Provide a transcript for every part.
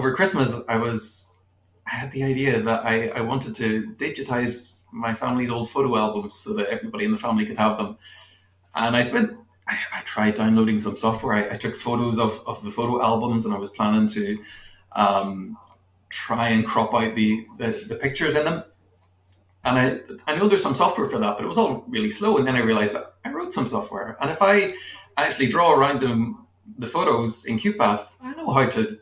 over Christmas, I was I had the idea that I, I wanted to digitize my family's old photo albums so that everybody in the family could have them. And I spent I, I tried downloading some software. I, I, took photos of, of the photo albums and I was planning to um, try and crop out the, the, the pictures in them. And I, I know there's some software for that, but it was all really slow. And then I realized that I wrote some software. And if I actually draw around them, the photos in QuPath, I know how to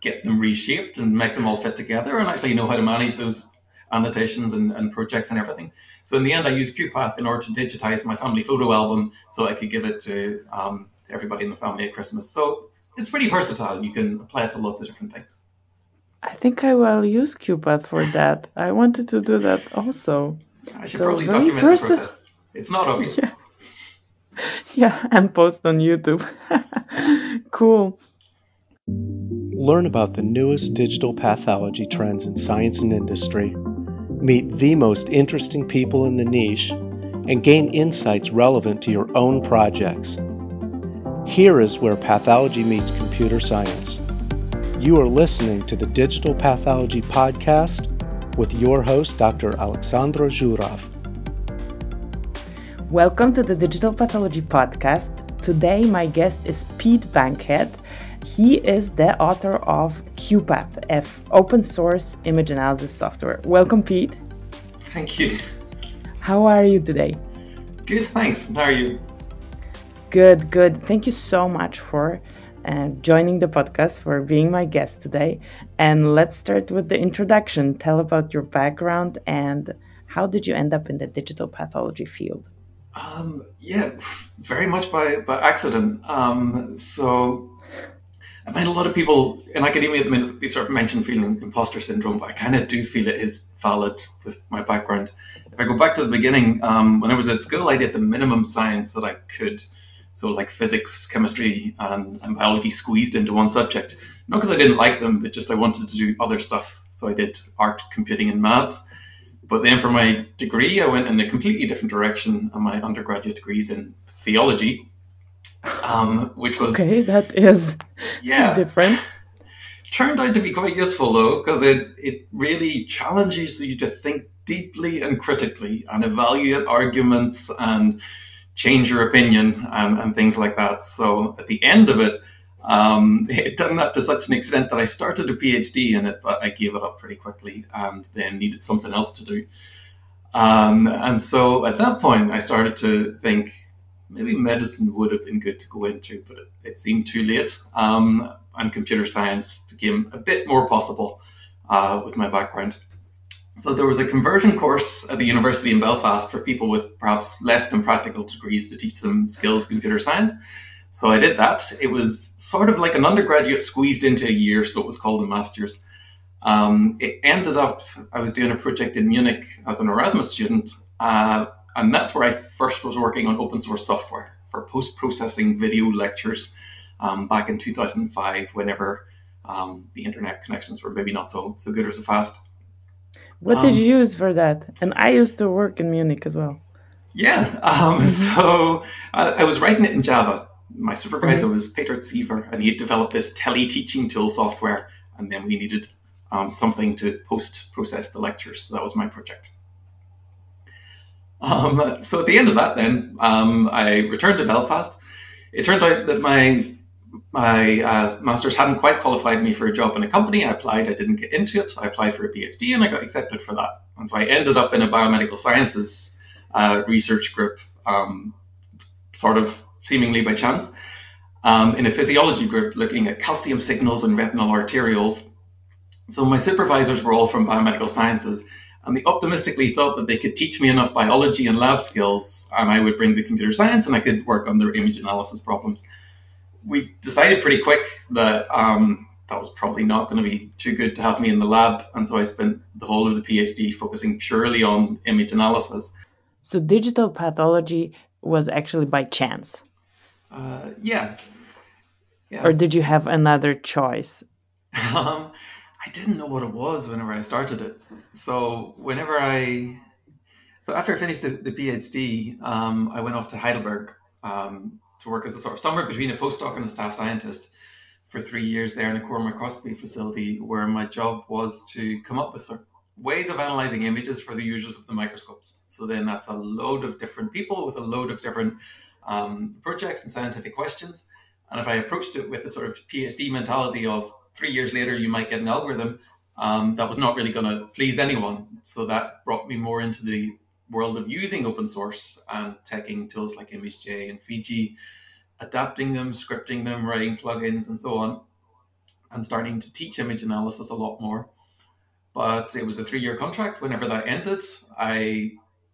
get them reshaped and make them all fit together and actually know how to manage those annotations and, and projects and everything. So in the end, I used QuPath in order to digitize my family photo album so I could give it to, um, to everybody in the family at Christmas. So it's pretty versatile. You can apply it to lots of different things. I think I will use QuPath for that. I wanted to do that also. I should so probably document the process. It's not obvious. Yeah. yeah, and post on YouTube. cool. Learn about the newest digital pathology trends in science and industry. Meet the most interesting people in the niche and gain insights relevant to your own projects. Here is where pathology meets computer science. You are listening to the Digital Pathology Podcast with your host, Dr. Aleksandra Zuraw. Welcome to the Digital Pathology Podcast. Today, my guest is Pete Bankhead. He is the author of QuPath, an open source image analysis software. Welcome, Pete. Thank you. How are you today? Good, thanks. How are you? Good, good. Thank you so much for uh, joining the podcast, for being my guest today. And let's start with the introduction. Tell about your background and how did you end up in the digital pathology field? Um, yeah, very much by, by accident. Um, so I find a lot of people in academia at the minute they sort of mention feeling imposter syndrome, but I kind of do feel it is valid with my background. If I go back to the beginning, um, when I was at school, I did the minimum science that I could so like physics, chemistry, and, and biology squeezed into one subject. Not because I didn't like them, but just I wanted to do other stuff. So I did art, computing, and maths. But then for my degree, I went in a completely different direction, and my undergraduate degree is in theology, um, which was okay. That is yeah different. Turned out to be quite useful though, because it it really challenges you to think deeply and critically and evaluate arguments and change your opinion and, and things like that. So at the end of it, um, it done that to such an extent that I started a PhD in it, but I gave it up pretty quickly and then needed something else to do. Um, and so at that point, I started to think maybe medicine would have been good to go into, but it, it seemed too late. Um, and computer science became a bit more possible uh, with my background. So there was a conversion course at the university in Belfast for people with perhaps less than practical degrees to teach them skills computer science. So I did that. It was sort of like an undergraduate squeezed into a year, so it was called a master's. Um, it ended up, I was doing a project in Munich as an Erasmus student, uh, and that's where I first was working on open source software for post processing video lectures um, back in 2005, whenever um, the internet connections were maybe not so, so good or so fast. What um, did you use for that? And I used to work in Munich as well. Yeah. Um, so I, I, was writing it in Java. My supervisor mm-hmm. was Peter Ziewer, and he had developed this tele-teaching tool software, and then we needed um, something to post-process the lectures. So that was my project. Um, so at the end of that, then um, I returned to Belfast. It turned out that my my uh, master's hadn't quite qualified me for a job in a company. I applied, I didn't get into it, so I applied for a PhD and I got accepted for that. And so I ended up in a biomedical sciences uh, research group, um, sort of seemingly by chance, um, in a physiology group looking at calcium signals and retinal arterioles. So my supervisors were all from biomedical sciences, and they optimistically thought that they could teach me enough biology and lab skills, and I would bring the computer science and I could work on their image analysis problems we decided pretty quick that um, that was probably not going to be too good to have me in the lab, and so I spent the whole of the PhD focusing purely on image analysis. So digital pathology was actually by chance. Uh, yeah. Yes. Or did you have another choice? Um, I didn't know what it was whenever I started it. So whenever I, so after I finished the, the PhD, um, I went off to Heidelberg um, to work as a sort of somewhere between a postdoc and a staff scientist for three years there in a core microscopy facility where my job was to come up with sort of ways of analyzing images for the users of the microscopes. So then that's a load of different people with a load of different um, projects and scientific questions. And if I approached it with the sort of PhD mentality of three years later you might get an algorithm, um, that was not really going to please anyone. So that brought me more into the world of using open source and taking tools like ImageJ and Fiji, adapting them, scripting them, writing plugins, and so on, and starting to teach image analysis a lot more. But it was a three year contract. Whenever that ended, I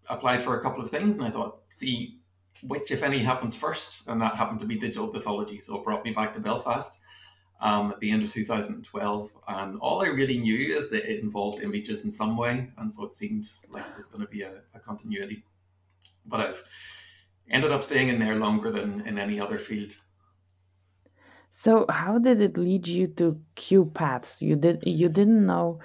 applied for a couple of things and I thought, see which, if any, happens first. And that happened to be digital pathology. So it brought me back to Belfast um, at the end of 2012. And all I really knew is that it involved images in some way. And so it seemed like it was going to be a, a continuity. But I've ended up staying in there longer than in any other field. So how did it lead you to Q paths? You did you didn't know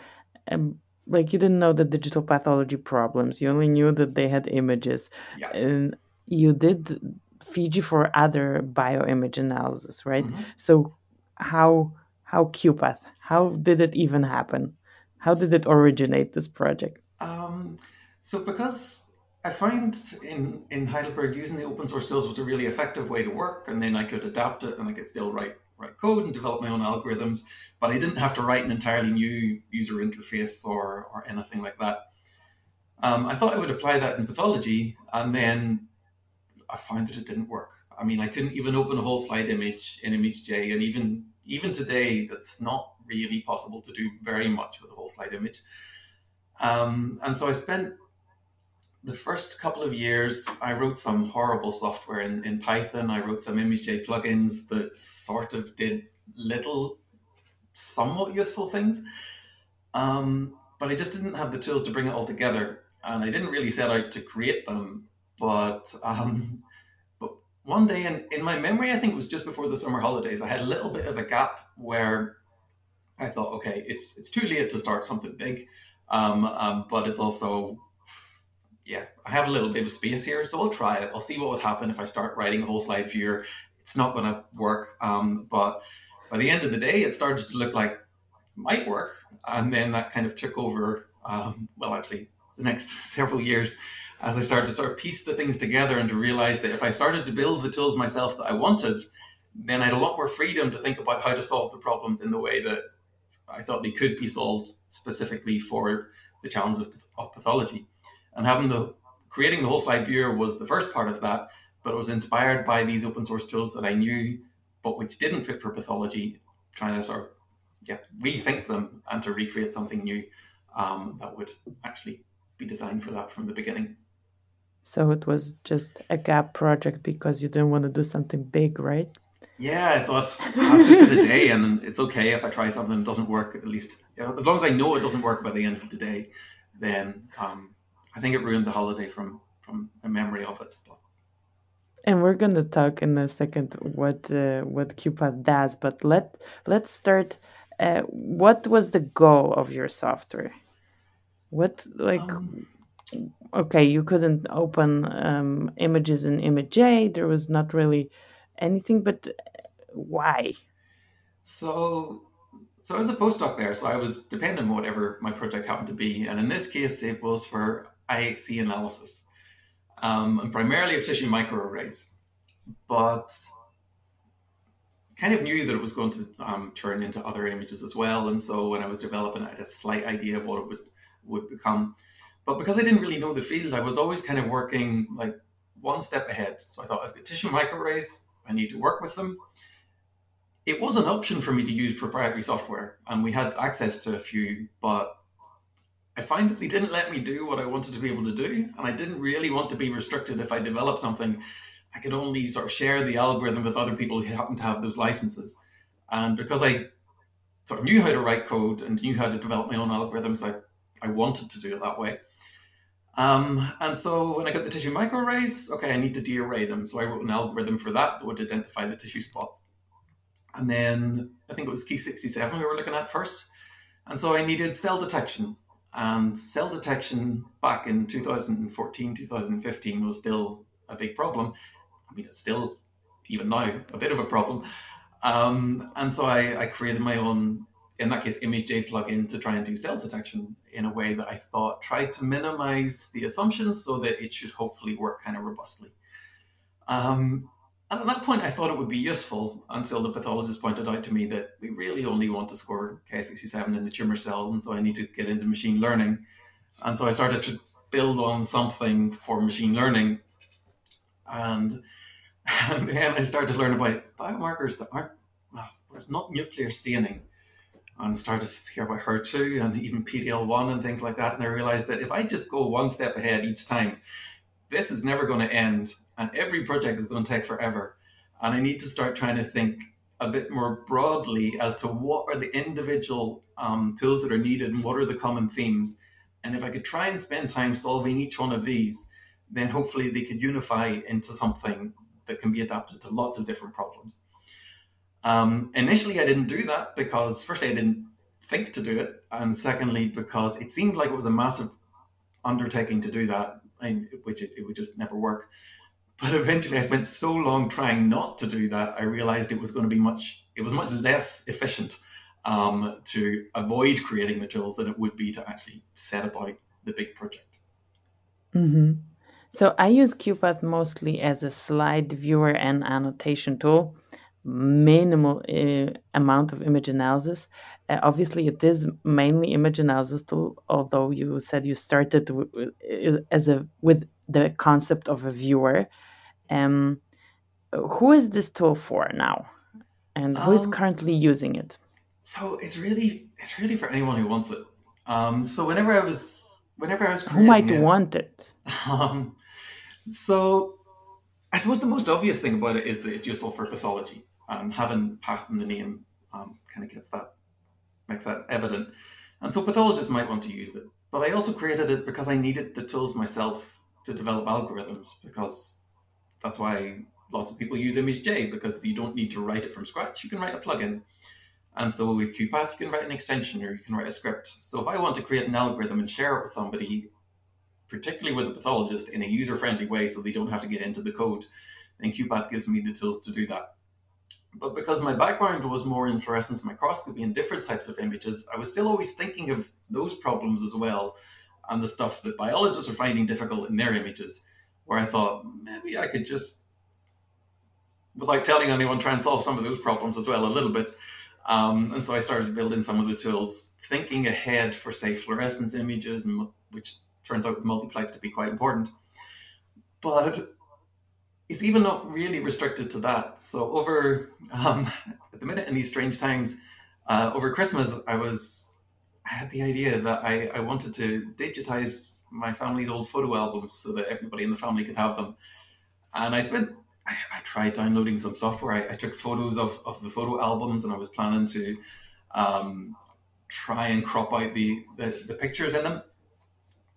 um, like you didn't know the digital pathology problems. You only knew that they had images. Yeah. And you did Fiji for other bioimage analysis, right? Mm-hmm. So how how QuPath? How did it even happen? How did it originate this project? Um, so because I find in in Heidelberg using the open source tools was a really effective way to work, and then I could adapt it and I could still write write code and develop my own algorithms, but I didn't have to write an entirely new user interface or or anything like that. Um, I thought I would apply that in pathology, and then I found that it didn't work. I mean, I couldn't even open a whole slide image in ImageJ, and even even today, that's not really possible to do very much with a whole slide image. Um, and so I spent the first couple of years, I wrote some horrible software in, in Python. I wrote some ImageJ plugins that sort of did little, somewhat useful things. Um, but I just didn't have the tools to bring it all together. And I didn't really set out to create them. But um, one day in, in my memory, I think it was just before the summer holidays, I had a little bit of a gap where I thought, okay, it's it's too late to start something big, um, um, but it's also, yeah, I have a little bit of space here, so I'll try it. I'll see what would happen if I start writing a whole slide viewer. It's not going to work, um, but by the end of the day, it started to look like might work, and then that kind of took over. Um, well, actually, the next several years as I started to sort of piece the things together and to realize that if I started to build the tools myself that I wanted, then I had a lot more freedom to think about how to solve the problems in the way that I thought they could be solved specifically for the challenge of, of pathology. And having the creating the whole slide viewer was the first part of that, but it was inspired by these open source tools that I knew, but which didn't fit for pathology, trying to sort of yeah, rethink them and to recreate something new um, that would actually be designed for that from the beginning. So it was just a gap project because you didn't want to do something big, right? Yeah, I thought I've just got a day, and it's okay if I try something that doesn't work. At least, you know, as long as I know it doesn't work by the end of the day, then um, I think it ruined the holiday from from a memory of it. And we're going to talk in a second what uh, what QuPath does, but let let's start. Uh, what was the goal of your software? What like um, okay, you couldn't open um, images in ImageJ. There was not really anything, but why? So, so as a postdoc there, so I was dependent on whatever my project happened to be, and in this case, it was for IHC analysis, um, and primarily of tissue microarrays, but kind of knew that it was going to um, turn into other images as well, and so when I was developing, I had a slight idea of what it would would become. But because I didn't really know the field, I was always kind of working like one step ahead. So I thought, I've got tissue microarrays, I need to work with them. It was an option for me to use proprietary software, and we had access to a few, but I find that they didn't let me do what I wanted to be able to do, and I didn't really want to be restricted if I developed something. I could only sort of share the algorithm with other people who happen to have those licenses. And because I sort of knew how to write code and knew how to develop my own algorithms, I, I wanted to do it that way. Um, and so when I got the tissue microarrays, okay, I need to dearray them. So I wrote an algorithm for that that would identify the tissue spots. And then I think it was Ki67 we were looking at first. And so I needed cell detection. And cell detection back in 2014, 2015 was still a big problem. I mean, it's still, even now, a bit of a problem. Um, and so I, I created my own, in that case, ImageJ plugin to try and do cell detection in a way that I thought tried to minimize the assumptions so that it should hopefully work kind of robustly. Um, and at that point, I thought it would be useful until the pathologist pointed out to me that we really only want to score K67 in the tumor cells, and so I need to get into machine learning. And so I started to build on something for machine learning. And, and then I started to learn about biomarkers that aren't, well, it's not nuclear staining. And started to hear about HER2 and even PD-L1 and things like that. And I realized that if I just go one step ahead each time, this is never going to end and every project is going to take forever. And I need to start trying to think a bit more broadly as to what are the individual um, tools that are needed and what are the common themes. And if I could try and spend time solving each one of these, then hopefully they could unify into something that can be adapted to lots of different problems. Um, initially, I didn't do that because, firstly, I didn't think to do it, and secondly, because it seemed like it was a massive undertaking to do that, which it, it would just never work. But eventually, I spent so long trying not to do that, I realized it was going to be much, it was much less efficient um, to avoid creating the tools than it would be to actually set about the big project. Mm-hmm. So I use QuPath mostly as a slide viewer and annotation tool, minimal uh, amount of image analysis. Uh, obviously, it is mainly image analysis tool, although you said you started w- as a with the concept of a viewer. Um, who is this tool for now, and who is Um, currently using it? So it's really, it's really for anyone who wants it. Um, so whenever I was, whenever I was Who might it, want it? Um, so I suppose the most obvious thing about it is that it's useful for pathology, and having path in the name um, kind of gets that makes that evident. And so pathologists might want to use it. But I also created it because I needed the tools myself to develop algorithms because that's why lots of people use ImageJ because you don't need to write it from scratch. You can write a plugin. And so with QuPath, you can write an extension or you can write a script. So if I want to create an algorithm and share it with somebody, particularly with a pathologist in a user-friendly way so they don't have to get into the code, then QuPath gives me the tools to do that. But because my background was more in fluorescence microscopy and different types of images, I was still always thinking of those problems as well and the stuff that biologists are finding difficult in their images, where I thought maybe I could just, without telling anyone, try and solve some of those problems as well a little bit. Um, and so I started building some of the tools, thinking ahead for, say, fluorescence images, and which turns out with multiplex to be quite important. But it's even not really restricted to that. So over um, at the minute in these strange times, uh, over Christmas, I was I had the idea that I, I wanted to digitize my family's old photo albums so that everybody in the family could have them. And I spent I, I tried downloading some software. I, I took photos of, of the photo albums and I was planning to um, try and crop out the, the, the pictures in them.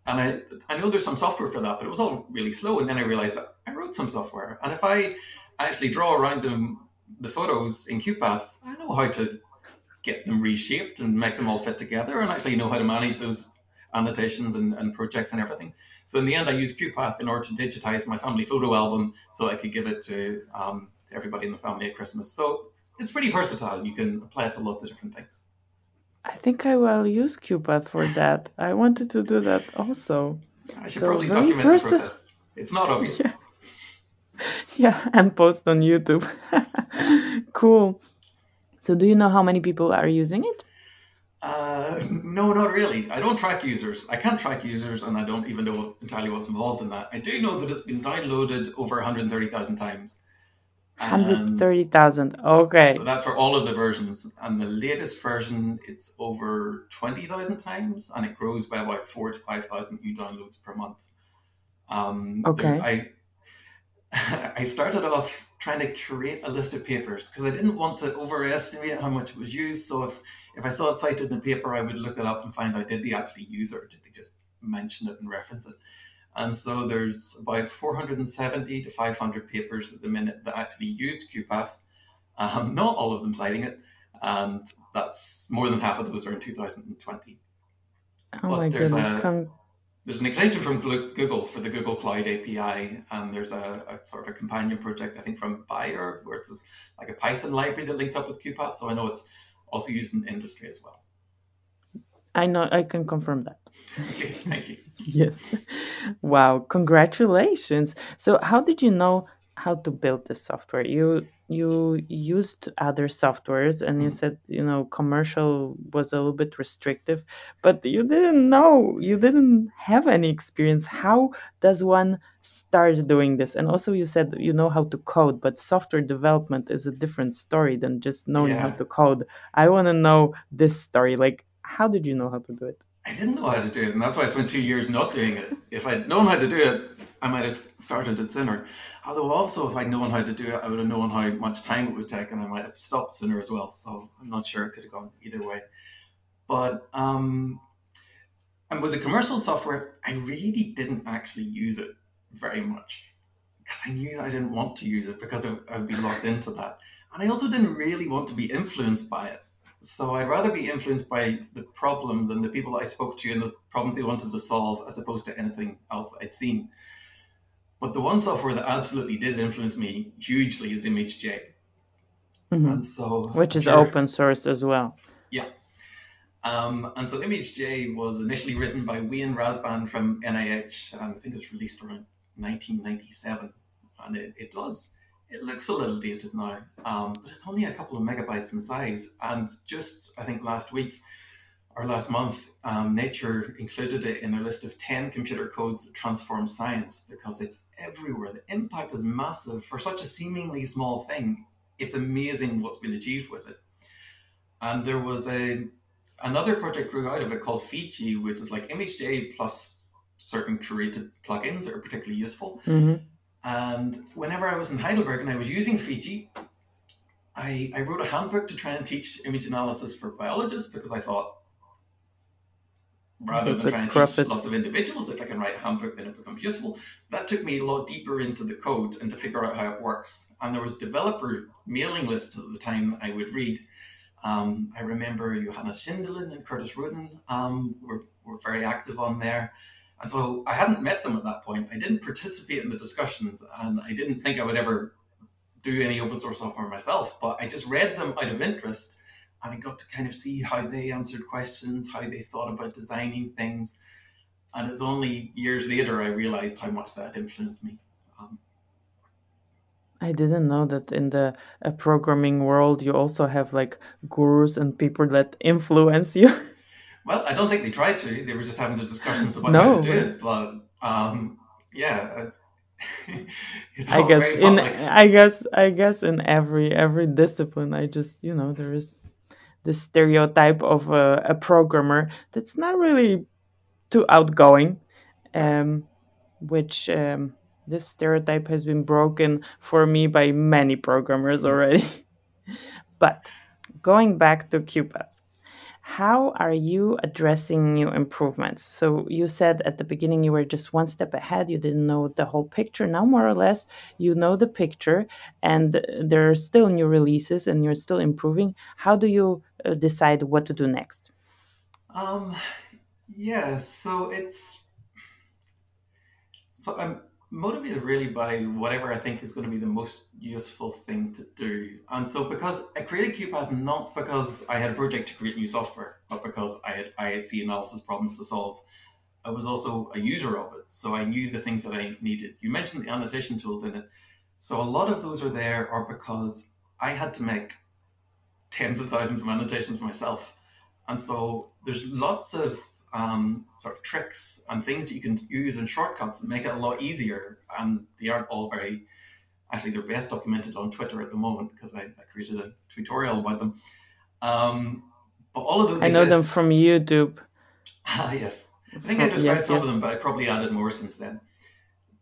And I, I know there's some software for that, but it was all really slow. And then I realized that I wrote some software. And if I actually draw around them, the photos in QuPath, I know how to get them reshaped and make them all fit together and actually know how to manage those annotations and, and projects and everything. So in the end, I used QuPath in order to digitize my family photo album so I could give it to, um, to everybody in the family at Christmas. So it's pretty versatile. You can apply it to lots of different things. I think I will use QuPath for that. I wanted to do that also. I should So probably document the process. It's not obvious. Yeah. Yeah, and post on YouTube. cool. So, do you know how many people are using it? Uh, no, not really. I don't track users. I can't track users, and I don't even know entirely what's involved in that. I do know that it's been downloaded over 130,000 times. And 130,000. Okay. So that's for all of the versions. And the latest version, it's over 20,000 times, and it grows by about four to 5,000 new downloads per month. Um, Okay. I, I started off trying to create a list of papers because I didn't want to overestimate how much it was used. So if, if I saw it cited in a paper, I would look it up and find out did they actually use it or did they just mention it and reference it. And so there's about 470 to 500 papers at the minute that actually used QuPath, Um, not all of them citing it, and that's more than half of those are in 2020. Oh but my there's goodness. a- there's an extension from Google for the Google Cloud API, and there's a, a, sort of a companion project, I think, from Bayer, where it's like a Python library that links up with QuPath. So I know it's also used in industry as well. I know I can confirm that. Okay, thank you. yes. Wow, congratulations. So how did you know how to build this software? You you used other softwares and you said, you know, commercial was a little bit restrictive, but you didn't know, you didn't have any experience. How does one start doing this? And also you said you know how to code, but software development is a different story than just knowing yeah. how to code. I want to know this story. Like how did you know how to do it? I didn't know how to do it, and that's why I spent two years not doing it. If I'd known how to do it, I might have started it sooner. Although also, if I'd known how to do it, I would have known how much time it would take, and I might have stopped sooner as well. So I'm not sure it could have gone either way. But um, and with the commercial software, I really didn't actually use it very much because I knew I didn't want to use it because I would be locked into that, and I also didn't really want to be influenced by it. So I'd rather be influenced by the problems and the people I spoke to and the problems they wanted to solve as opposed to anything else that I'd seen. But the one software that absolutely did influence me hugely is ImageJ. Mm-hmm. And so which is sure, open source as well. Yeah. Um, and so ImageJ was initially written by Wayne Rasband from NIH, and I think it was released around 1997. And it, it does it looks a little dated now, um, but it's only a couple of megabytes in size. And just, I think, last week or last month, um, Nature included it in their list of 10 computer codes that transform science because it's everywhere. The impact is massive for such a seemingly small thing. It's amazing what's been achieved with it. And there was a another project grew out of it called Fiji, which is like ImageJ plus certain curated plugins that are particularly useful. Mm-hmm. And whenever I was in Heidelberg and I was using Fiji, I, I wrote a handbook to try and teach image analysis for biologists because I thought rather than trying to teach lots of individuals, if I can write a handbook, then it becomes useful. So that took me a lot deeper into the code and to figure out how it works. And there was developer mailing lists at the time I would read. Um, I remember Johannes Schindelin and Curtis Rueden um, were, were very active on there. And so I hadn't met them at that point. I didn't participate in the discussions, and I didn't think I would ever do any open source software myself. But I just read them out of interest, and I got to kind of see how they answered questions, how they thought about designing things. And it's only years later I realized how much that influenced me. Um, I didn't know that in the uh, programming world you also have like gurus and people that influence you. Well, I don't think they tried to. They were just having the discussions about no, how to do it. But um, yeah, it's I guess in I guess I guess in every every discipline, I just you know there is the stereotype of a, a programmer that's not really too outgoing, um, which um, this stereotype has been broken for me by many programmers already. but going back to QuPath, how are you addressing new improvements? So you said at the beginning you were just one step ahead, you didn't know the whole picture. Now, more or less, you know the picture, and there are still new releases, and you're still improving. How do you uh, decide what to do next? Um, yeah, so it's so I'm motivated really by whatever I think is going to be the most useful thing to do. And so because uh, I created QuPath not because I had a project to create new software, but because I had IHC analysis problems to solve. I was also a user of it, so I knew the things that I needed. You mentioned the annotation tools in it. So a lot of those are there are because I had to make tens of thousands of annotations myself. And so there's lots of um, sort of tricks and things that you can use and shortcuts that make it a lot easier. And they aren't all very, actually, they're best documented on Twitter at the moment because I, I, created a tutorial about them. Um, but all of those I know them from YouTube. Ah, yes. I think I described yes, some yes. of them, but I probably added more since then.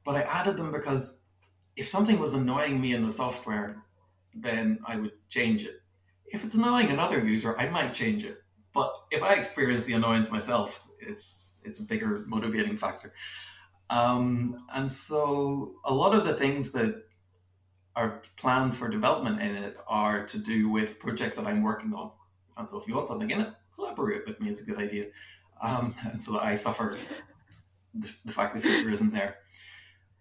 But I added them because if something was annoying me in the software, then I would change it. If it's annoying another user, I might change it. But if I experience the annoyance myself, it's it's a bigger motivating factor. Um, and so a lot of the things that are planned for development in it are to do with projects that I'm working on. And so if you want something in it, collaborate with me is a good idea. Um, and so that I suffer the, the fact the feature isn't there.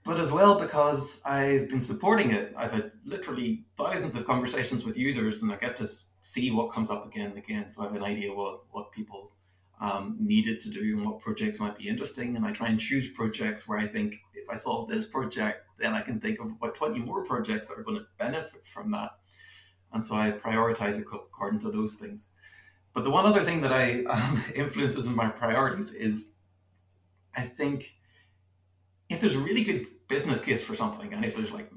But as well because I've been supporting it, I've had literally thousands of conversations with users, and I get to see what comes up again and again. So I have an idea what what people um, needed to do and what projects might be interesting. And I try and choose projects where I think if I solve this project, then I can think of what 20 more projects are going to benefit from that. And so I prioritize according to those things. But the one other thing that I um, influences in my priorities is I think if there's a really good business case for something and if there's like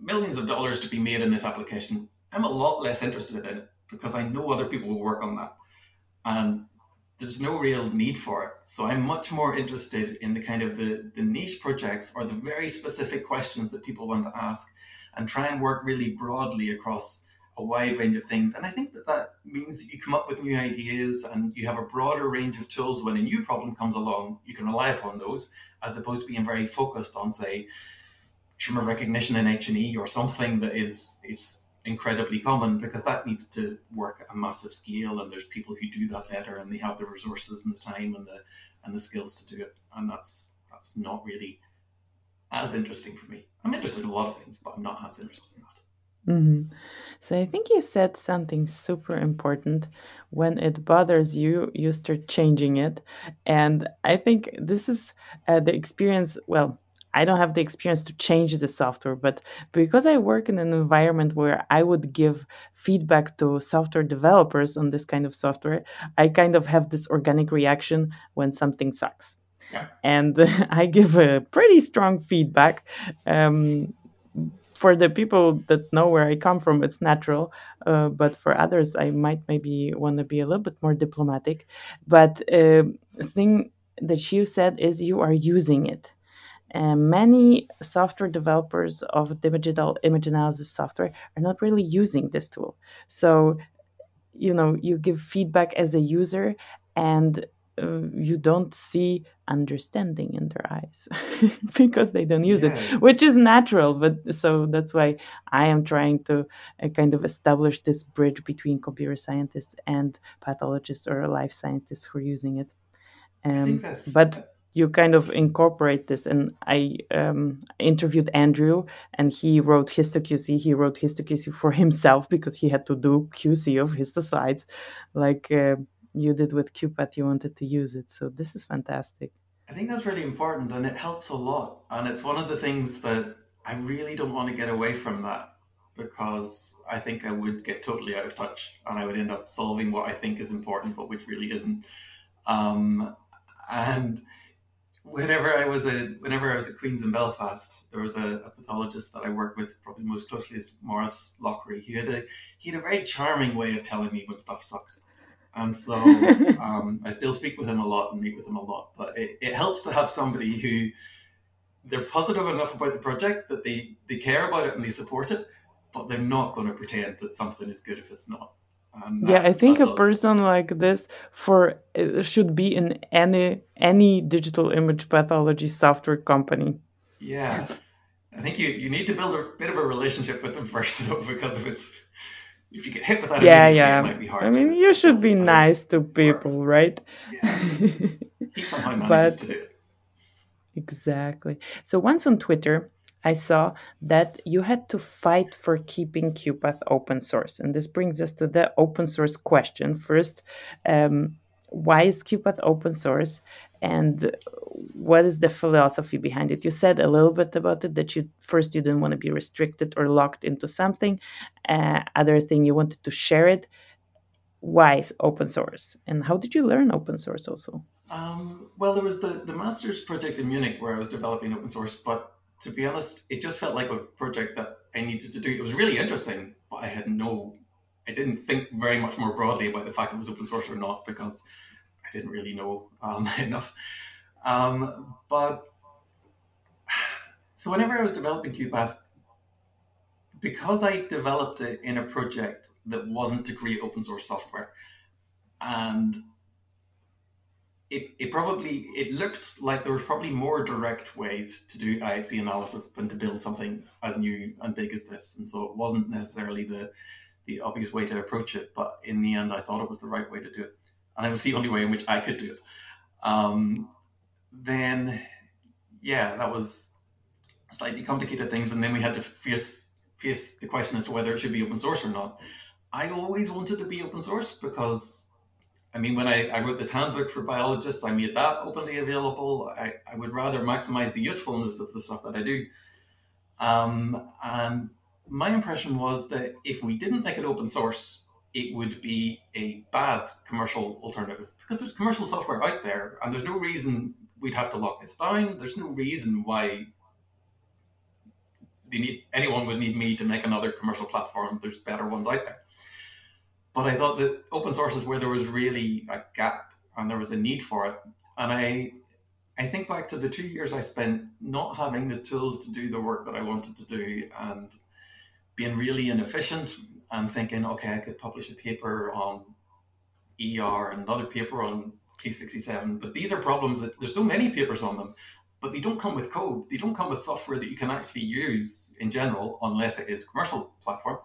millions of dollars to be made in this application, I'm a lot less interested in it because I know other people will work on that. And there's no real need for it. So I'm much more interested in the kind of the, the niche projects or the very specific questions that people want to ask and try and work really broadly across a wide range of things. And I think that that means that you come up with new ideas and you have a broader range of tools when a new problem comes along, you can rely upon those as opposed to being very focused on, say, tumor recognition in H&E or something that is, is incredibly common because that needs to work at a massive scale and there's people who do that better and they have the resources and the time and the and the skills to do it. And that's that's not really as interesting for me. I'm interested in a lot of things but i'm not as interested in that. Mm-hmm. so i think you said something super important. When it bothers you you start changing it. And i think this is uh, the experience well I don't have the experience to change the software, but because I work in an environment where I would give feedback to software developers on this kind of software, I kind of have this organic reaction when something sucks. Yeah. And I give a pretty strong feedback. Um, for the people that know where I come from, it's natural. Uh, but for others, I might maybe want to be a little bit more diplomatic. But uh, thing that you said is you are using it and many software developers of digital image analysis software are not really using this tool. So, you know, you give feedback as a user and uh, you don't see understanding in their eyes because they don't use yeah. it, which is natural. But so that's why I am trying to uh, kind of establish this bridge between computer scientists and pathologists or life scientists who are using it. Um, but you kind of incorporate this. And I um, interviewed Andrew, and he wrote HistoQC. He wrote HistoQC for himself because he had to do QC of histoslides, like uh, you did with QuPath. You wanted to use it, so this is fantastic. I think that's really important, and it helps a lot. And it's one of the things that I really don't want to get away from that because I think I would get totally out of touch and I would end up solving what I think is important, but which really isn't. Um, and whenever I was a whenever I was at Queen's in Belfast, there was a, a, pathologist that I worked with probably most closely is Maurice Loughrey. He had a he had a very charming way of telling me when stuff sucked. And so um, I still speak with him a lot and meet with him a lot. But it, it helps to have somebody who they're positive enough about the project that they, they care about it and they support it, but they're not going to pretend that something is good if it's not. And yeah, I think a person like this for should be in any any digital image pathology software company. Yeah, I think you, you need to build a bit of a relationship with them first, though, because if it's if you get hit with that, yeah, yeah, it might be hard. I mean, you should be nice to people, right? Yeah. he somehow manages but, to do it. Exactly. So once on Twitter, I saw that you had to fight for keeping QuPath open source. And this brings us to the open source question. First, um, why is QuPath open source? And what is the philosophy behind it? You said a little bit about it that you first you didn't want to be restricted or locked into something. Uh, other thing you wanted to share it. Why is open source? And how did you learn open source also? Um, well, there was the, the master's project in Munich where I was developing open source, but to be honest, it just felt like a project that I needed to do. It was really interesting, but I had no, I didn't think very much more broadly about the fact it was open source or not because I didn't really know um, enough. Um, but so whenever I was developing QuPath, because I developed it in a project that wasn't to create open source software, and it, it probably it looked like there was probably more direct ways to do IHC analysis than to build something as new and big as this, and so it wasn't necessarily the the obvious way to approach it. But in the end, I thought it was the right way to do it, and it was the only way in which I could do it. Um, then yeah, that was slightly complicated things, and then we had to face face the question as to whether it should be open source or not. I always wanted to be open source because, I mean, when I, I wrote this handbook for biologists, I made that openly available. I, I would rather maximize the usefulness of the stuff that I do. Um, and my impression was that if we didn't make it open source, it would be a bad commercial alternative because there's commercial software out there and there's no reason we'd have to lock this down. There's no reason why need, anyone would need me to make another commercial platform. There's better ones out there. But I thought that open source is where there was really a gap and there was a need for it. And I I think back to the two years I spent not having the tools to do the work that I wanted to do and being really inefficient and thinking, okay, I could publish a paper on ER and another paper on K67, but these are problems that there's so many papers on them, but they don't come with code. They don't come with software that you can actually use in general, unless it is a commercial platform.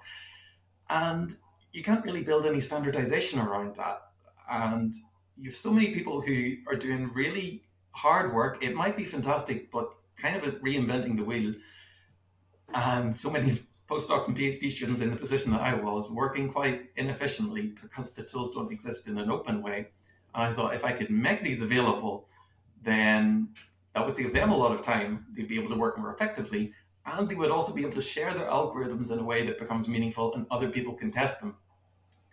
And you can't really build any standardization around that. And you have so many people who are doing really hard work. It might be fantastic, but kind of reinventing the wheel. And so many postdocs and PhD students in the position that I was working quite inefficiently because the tools don't exist in an open way. And I thought if I could make these available, then that would save them a lot of time. They'd be able to work more effectively, and they would also be able to share their algorithms in a way that becomes meaningful and other people can test them.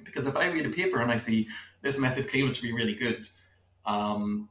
Because if I read a paper and I see this method claims to be really good, um,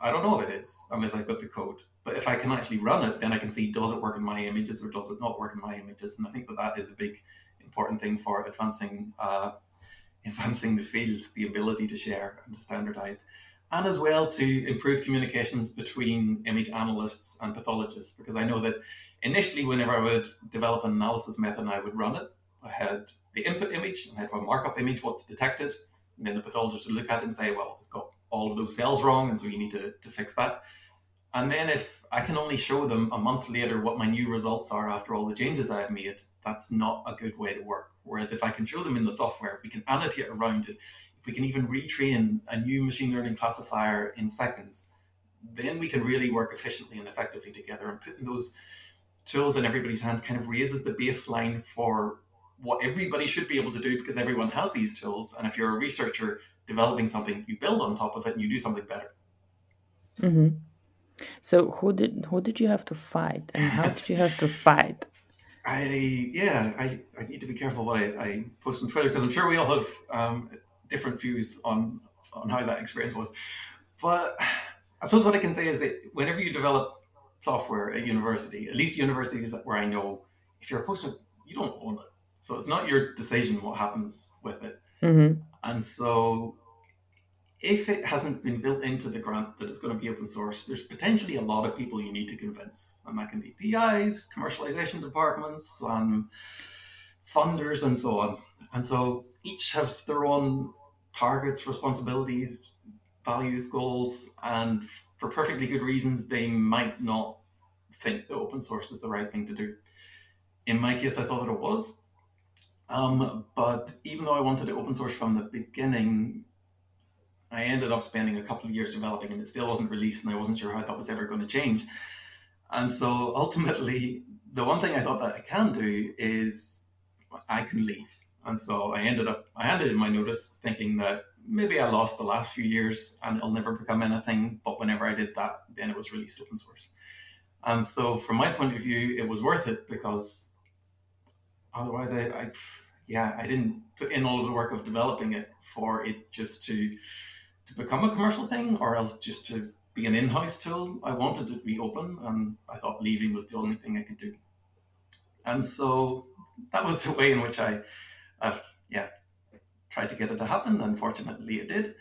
I don't know if it is unless I've got the code. But if I can actually run it, then I can see does it work in my images or does it not work in my images. And I think that that is a big important thing for advancing uh, advancing the field, the ability to share and standardized, and as well to improve communications between image analysts and pathologists. Because I know that initially, whenever I would develop an analysis method and I would run it, I had the input image and I had a markup image, what's detected, and then the pathologist would look at it and say, well, it's got all of those cells wrong, and so you need to, to fix that. And then if I can only show them a month later what my new results are after all the changes I have made, that's not a good way to work. Whereas if I can show them in the software, we can annotate around it. If we can even retrain a new machine learning classifier in seconds, then we can really work efficiently and effectively together. And putting those tools in everybody's hands kind of raises the baseline for what everybody should be able to do because everyone has these tools. And if you're a researcher developing something, you build on top of it and you do something better. Mm-hmm. So who did who did you have to fight, and how did you have to fight? I yeah, I, I need to be careful what I, I post on Twitter because I'm sure we all have um, different views on on how that experience was. But I suppose what I can say is that whenever you develop software at university, at least universities where I know, if you're a postdoc, you don't own it, so it's not your decision what happens with it. Mm-hmm. And so if it hasn't been built into the grant that it's going to be open source, there's potentially a lot of people you need to convince. And that can be PIs, commercialization departments, um, funders, and so on. And so each has their own targets, responsibilities, values, goals, and for perfectly good reasons, they might not think that open source is the right thing to do. In my case, I thought that it was. Um, but even though I wanted it open source from the beginning, I ended up spending a couple of years developing and it still wasn't released and I wasn't sure how that was ever going to change. And so ultimately, the one thing I thought that I can do is I can leave. And so I ended up, I handed in my notice thinking that maybe I lost the last few years and it'll never become anything. But whenever I did that, then it was released open source. And so from my point of view, it was worth it because otherwise I, I yeah, I didn't put in all of the work of developing it for it just to to become a commercial thing or else just to be an in-house tool. I wanted it to be open and I thought leaving was the only thing I could do. And so that was the way in which I, uh, yeah, tried to get it to happen. Unfortunately, it did.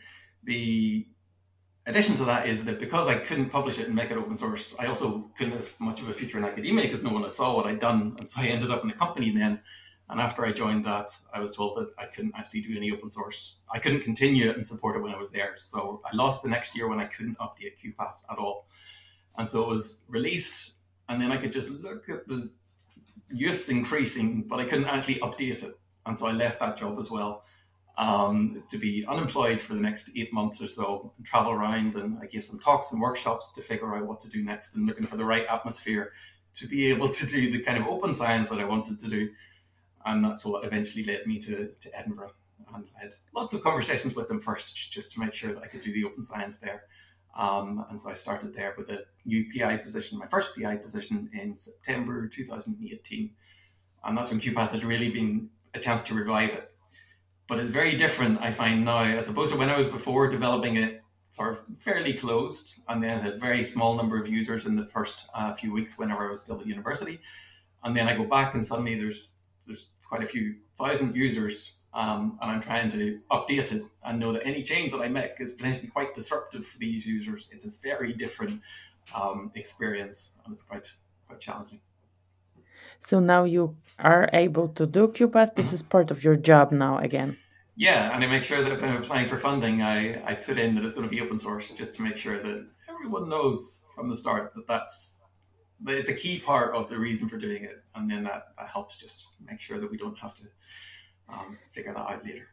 The addition to that is that because I couldn't publish it and make it open source, I also couldn't have much of a future in academia because no one had saw what I'd done. And so I ended up in a company then and after I joined that, I was told that I couldn't actually do any open source. I couldn't continue it and support it when I was there. So I lost the next year when I couldn't update QuPath at all. And so it was released, and then I could just look at the use increasing, but I couldn't actually update it. And so I left that job as well. Um, to be unemployed for the next eight months or so and travel around. And I gave some talks and workshops to figure out what to do next and looking for the right atmosphere to be able to do the kind of open science that I wanted to do. And that's what eventually led me to, to Edinburgh. And I had lots of conversations with them first just to make sure that I could do the open science there. Um, and so I started there with a new PI position, my first PI position in September 2018. And that's when QuPath has really been a chance to revive it but it's very different, I find now, as opposed to when I was before developing it sort of fairly closed and then had very small number of users in the first uh, few weeks whenever I was still at university. And then I go back and suddenly there's there's quite a few thousand users um, and I'm trying to update it and know that any change that I make is potentially quite disruptive for these users. It's a very different um, experience and it's quite quite challenging. So now you are able to do QuPath. This is part of your job now again. Yeah, and I make sure that if I'm applying for funding, I, I put in that it's going to be open source just to make sure that everyone knows from the start that that's that it's a key part of the reason for doing it, and then that, that helps just make sure that we don't have to um, figure that out later.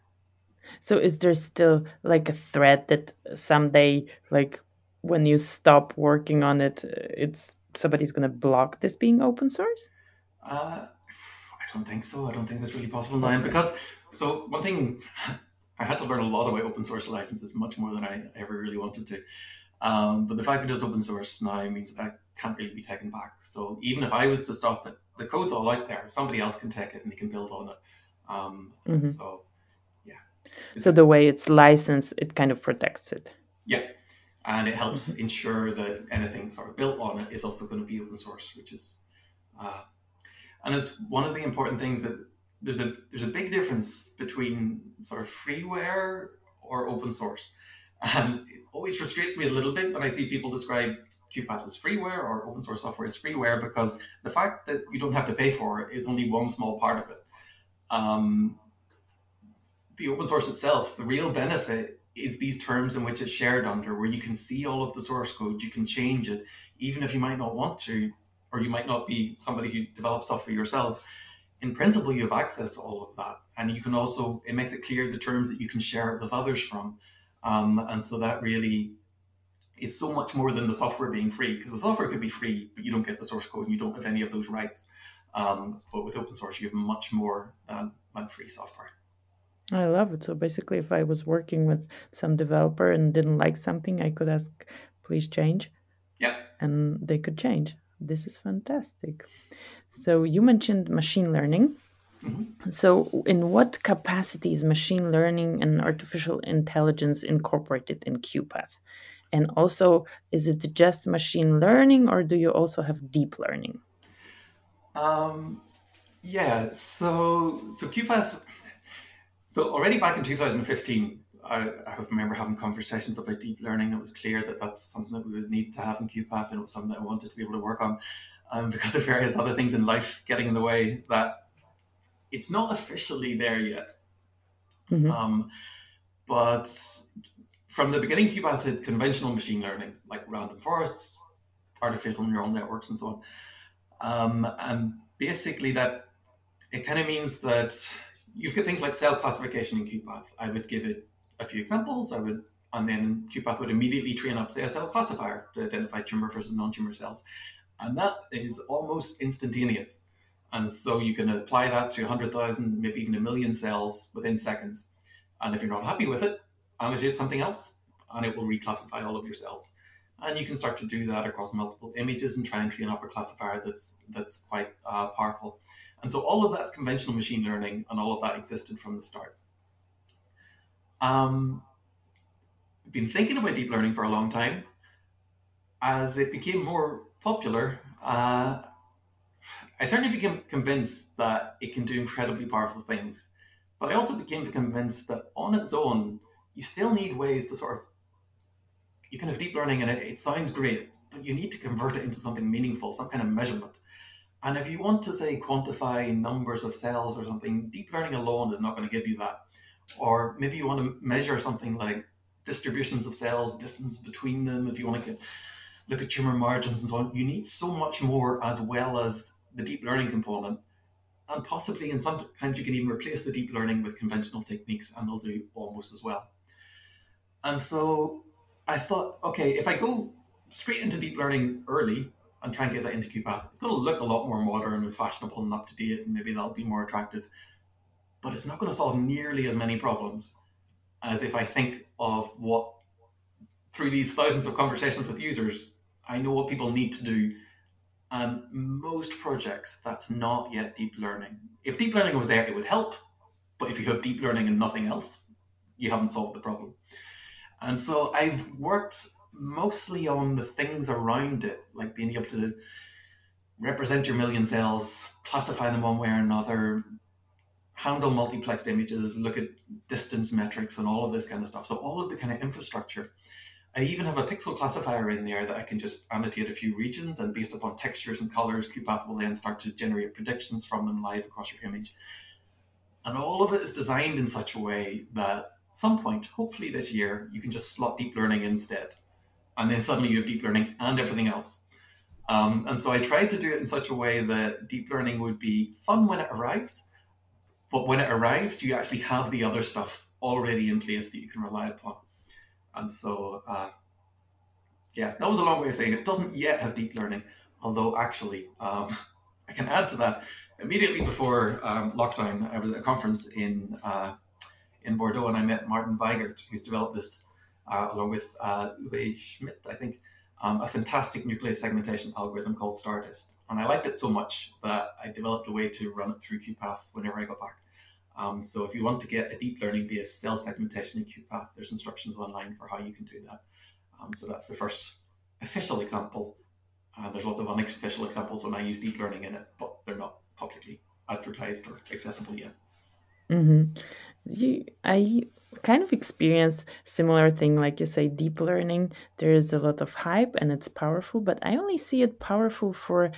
So is there still like a threat that someday, like when you stop working on it, it's somebody's going to block this being open source? Uh, I don't think so. I don't think that's really possible now because so one thing I had to learn a lot about open source licenses, much more than I ever really wanted to. Um, but the fact that it's open source now means that, that can't really be taken back. So even if I was to stop it, the code's all out there. Somebody else can take it and they can build on it. Um, mm-hmm. So yeah. So the way it's licensed, it kind of protects it. Yeah. And it helps mm-hmm. ensure that anything sort of built on it is also going to be open source, which is uh, and it's one of the important things that there's a there's a big difference between sort of freeware or open source. And it always frustrates me a little bit when I see people describe QuPath as freeware or open source software as freeware because the fact that you don't have to pay for it is only one small part of it. Um, the open source itself, the real benefit is these terms in which it's shared under, where you can see all of the source code, you can change it, even if you might not want to, or you might not be somebody who develops software yourself. In principle, you have access to all of that, and you can also it makes it clear the terms that you can share it with others from, um, and so that really is so much more than the software being free because the software could be free, but you don't get the source code and you don't have any of those rights. Um, but with open source, you have much more than, than free software. I love it. So basically, if I was working with some developer and didn't like something, I could ask, please change. Yeah. And they could change. This is fantastic. So you mentioned machine learning. Mm-hmm. So, in what capacity is machine learning and artificial intelligence incorporated in QuPath? And also, is it just machine learning or do you also have deep learning? Um, yeah, so so QuPath. So already back in 2015, I, I remember having conversations about deep learning. It was clear that that's something that we would need to have in QuPath, and it was something that I wanted to be able to work on. Um, because of various other things in life getting in the way, that it's not officially there yet. Mm-hmm. Um, but from the beginning, QuPath had conventional machine learning, like random forests, artificial neural networks, and so on. Um, and basically, that it kind of means that you've got things like cell classification in QuPath. I would give it a few examples, I would, and then QuPath would immediately train up, the cell classifier to identify tumor versus non-tumor cells. And that is almost instantaneous. And so you can apply that to 100,000, maybe even a million cells within seconds. And if you're not happy with it, annotate something else, and it will reclassify all of your cells. And you can start to do that across multiple images and try and train up a classifier that's that's quite uh, powerful. And so all of that's conventional machine learning, and all of that existed from the start. Um, I've been thinking about deep learning for a long time. As it became more popular, uh, I certainly became convinced that it can do incredibly powerful things. But I also became convinced that on its own, you still need ways to sort of, you can have deep learning and it, it sounds great, but you need to convert it into something meaningful, some kind of measurement. And if you want to say quantify numbers of cells or something, deep learning alone is not going to give you that. Or maybe you want to measure something like distributions of cells, distance between them, if you want to get, look at tumor margins and so on. You need so much more as well as the deep learning component and possibly in some sometimes you can even replace the deep learning with conventional techniques and they'll do almost as well. And so I thought, okay, if I go straight into deep learning early and try and get that into QuPath, it's going to look a lot more modern and fashionable and up to date, and maybe that'll be more attractive. But it's not going to solve nearly as many problems as if I think of what, through these thousands of conversations with users, I know what people need to do and most projects, that's not yet deep learning. If deep learning was there, it would help. But if you have deep learning and nothing else, you haven't solved the problem. And so I've worked mostly on the things around it, like being able to represent your million cells, classify them one way or another, handle multiplexed images, look at distance metrics and all of this kind of stuff. So all of the kind of infrastructure I even have a pixel classifier in there that I can just annotate a few regions and based upon textures and colors, QuPath will then start to generate predictions from them live across your image. And all of it is designed in such a way that at some point, hopefully this year, you can just slot deep learning instead. And then suddenly you have deep learning and everything else. Um, and so I tried to do it in such a way that deep learning would be fun when it arrives, but when it arrives, you actually have the other stuff already in place that you can rely upon. And so, uh, yeah, that was a long way of saying it doesn't yet have deep learning, although actually, um, I can add to that. Immediately before um, lockdown, I was at a conference in uh, in Bordeaux, and I met Martin Weigert, who's developed this uh, along with uh, Uwe Schmidt, I think, um, a fantastic nucleus segmentation algorithm called StarDist. And I liked it so much that I developed a way to run it through QuPath whenever I got back. Um, so if you want to get a deep learning based cell segmentation in QuPath, there's instructions online for how you can do that. Um, so that's the first official example. Uh, there's lots of unofficial examples when I use deep learning in it, but they're not publicly advertised or accessible yet. Mm-hmm. You, I kind of experienced similar thing like you say deep learning there is a lot of hype and it's powerful but i only see it powerful for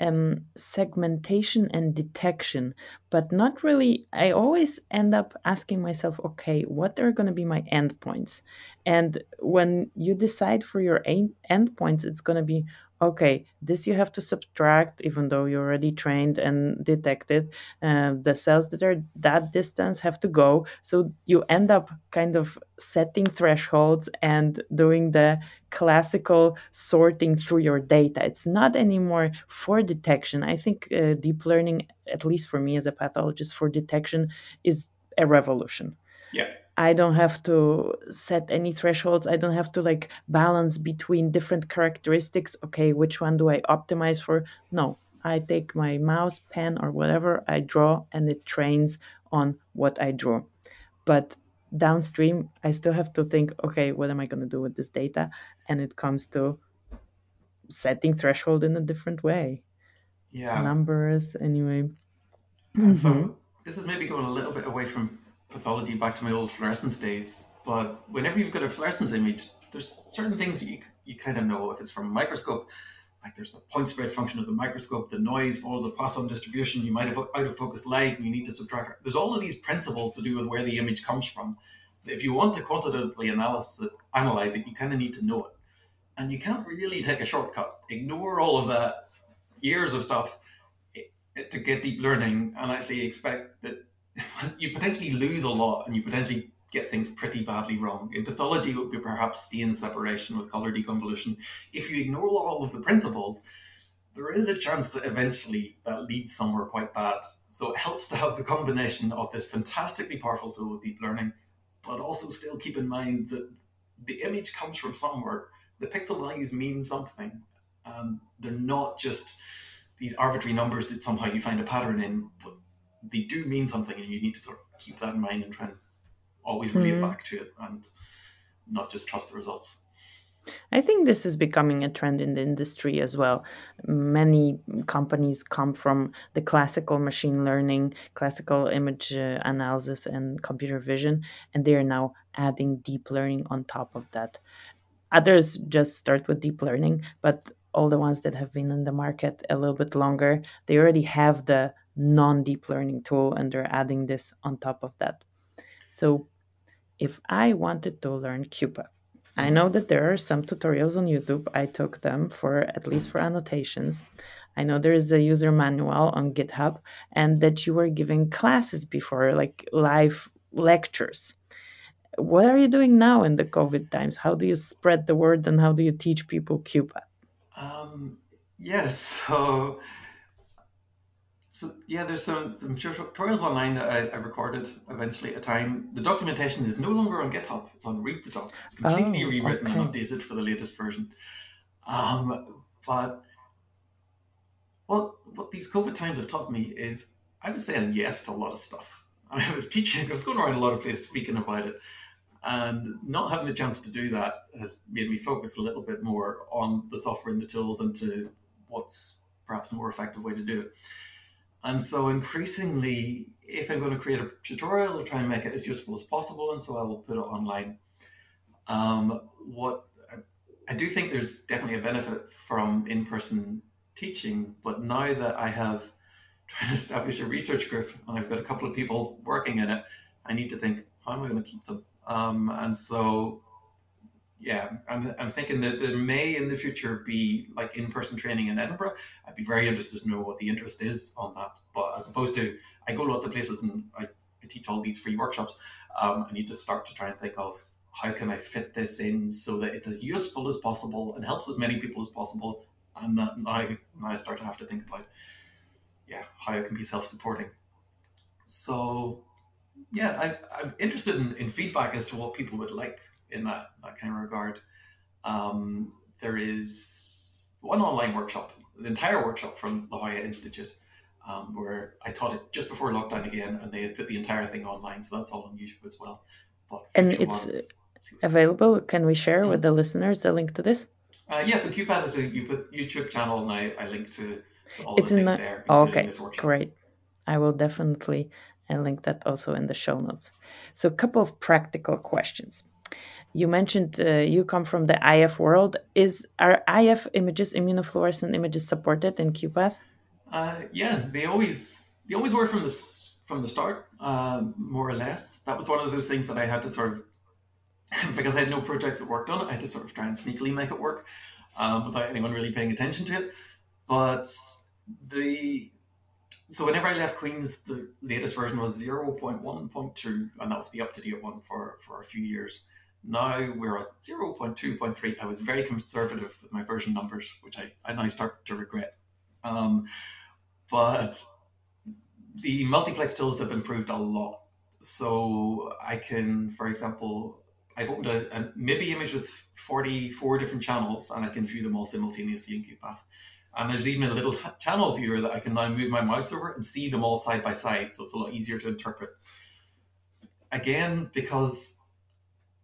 um, segmentation and detection, but not really. I always end up asking myself, okay, what are going to be my endpoints? And when you decide for your endpoints, it's going to be okay, this you have to subtract, even though you're already trained and detected. Uh, the cells that are that distance have to go. So you end up kind of setting thresholds and doing the classical sorting through your data. It's not anymore for detection. I think uh, deep learning, at least for me as a pathologist, for detection is a revolution. Yeah. I don't have to set any thresholds. I don't have to like balance between different characteristics. Okay, which one do I optimize for? No, I take my mouse, pen, or whatever I draw, and it trains on what I draw. But downstream, I still have to think, okay, what am I going to do with this data? And it comes to setting threshold in a different way. Yeah. Numbers, anyway. So this is maybe going a little bit away from pathology back to my old fluorescence days. But whenever you've got a fluorescence image, there's certain things you you kind of know if it's from a microscope. Like there's the point spread function of the microscope, the noise follows a Poisson distribution. You might have out of focus light, and you need to subtract. There's all of these principles to do with where the image comes from. If you want to quantitatively analyze it, analyze it, you kind of need to know it, and you can't really take a shortcut. Ignore all of that years of stuff eh, to get deep learning and actually expect that you potentially lose a lot and you potentially get things pretty badly wrong. In pathology, it would be perhaps stain separation with color deconvolution. If you ignore all of the principles, there is a chance that eventually that leads somewhere quite bad. So it helps to have the combination of this fantastically powerful tool with deep learning, but also still keep in mind that the image comes from somewhere. The pixel values mean something, and they're not just these arbitrary numbers that somehow you find a pattern in, but they do mean something, and you need to sort of keep that in mind and try and always relate mm-hmm. back to it and not just trust the results. I think this is becoming a trend in the industry as well. Many companies come from the classical machine learning, classical image uh, analysis, and computer vision, and they are now adding deep learning on top of that. Others just start with deep learning, but all the ones that have been in the market a little bit longer, they already have the non-deep learning tool and they're adding this on top of that. So if I wanted to learn QuPath, I know that there are some tutorials on YouTube. I took them for at least for annotations. I know there is a user manual on GitHub and that you were giving classes before, like live lectures. What are you doing now in the COVID times? How do you spread the word and how do you teach people QuPath? Um, yes, so so yeah, there's some, some tutorials online that I, I, recorded eventually at a time. The documentation is no longer on GitHub. It's on Read the Docs. It's completely Oh, rewritten okay. and updated for the latest version. Um, but what what these COVID times have taught me is I was saying yes to a lot of stuff. I was teaching, I was going around a lot of places speaking about it, and not having the chance to do that has made me focus a little bit more on the software and the tools and to what's perhaps a more effective way to do it. And so increasingly, if I'm going to create a tutorial, I'll try and make it as useful as possible, and so I will put it online. Um, what I do think there's definitely a benefit from in-person teaching, but now that I have tried to establish a research group and I've got a couple of people working in it, I need to think how am I going to keep them? Um, and so, yeah, I'm, I'm thinking that there may in the future be like in-person training in Edinburgh. I'd be very interested to know what the interest is on that. But as opposed to, I go lots of places and I, I teach all these free workshops. Um, I need to start to try and think of how can I fit this in so that it's as useful as possible and helps as many people as possible. And that now, now I start to have to think about, yeah, how it can be self-supporting. So, yeah, I, I'm interested in, in feedback as to what people would like in that, that kind of regard. Um, there is one online workshop, the entire workshop from La Jolla Institute, um, where I taught it just before lockdown again, and they had put the entire thing online, so that's all on YouTube as well. But And it's, ones- Available? Can we share with the listeners the link to this? uh, yeah, so QuPath is a YouTube channel, and I, I link to, to all It's the in things the there, okay, this workshop. great. I will definitely uh, link that also in the show notes. So, a couple of practical questions. You mentioned uh, you come from the IF world. Is are IF images, immunofluorescent images, supported in QuPath? Uh, yeah, they always they always were from the from the start, uh, more or less. That was one of those things that I had to sort of because I had no projects that worked on it. I had to sort of try and sneakily make it work um, without anyone really paying attention to it. But the so whenever I left Queens, the latest version was 0.1.2, and that was the up to date one for for a few years. Now we're at 0.2.3. I was very conservative with my version numbers, which I, I now start to regret. Um, but the multiplex tools have improved a lot. So I can, for example, I've opened a, a image with 44 different channels and I can view them all simultaneously in QuPath. And there's even a little channel viewer that I can now move my mouse over and see them all side by side. So it's a lot easier to interpret. Again, because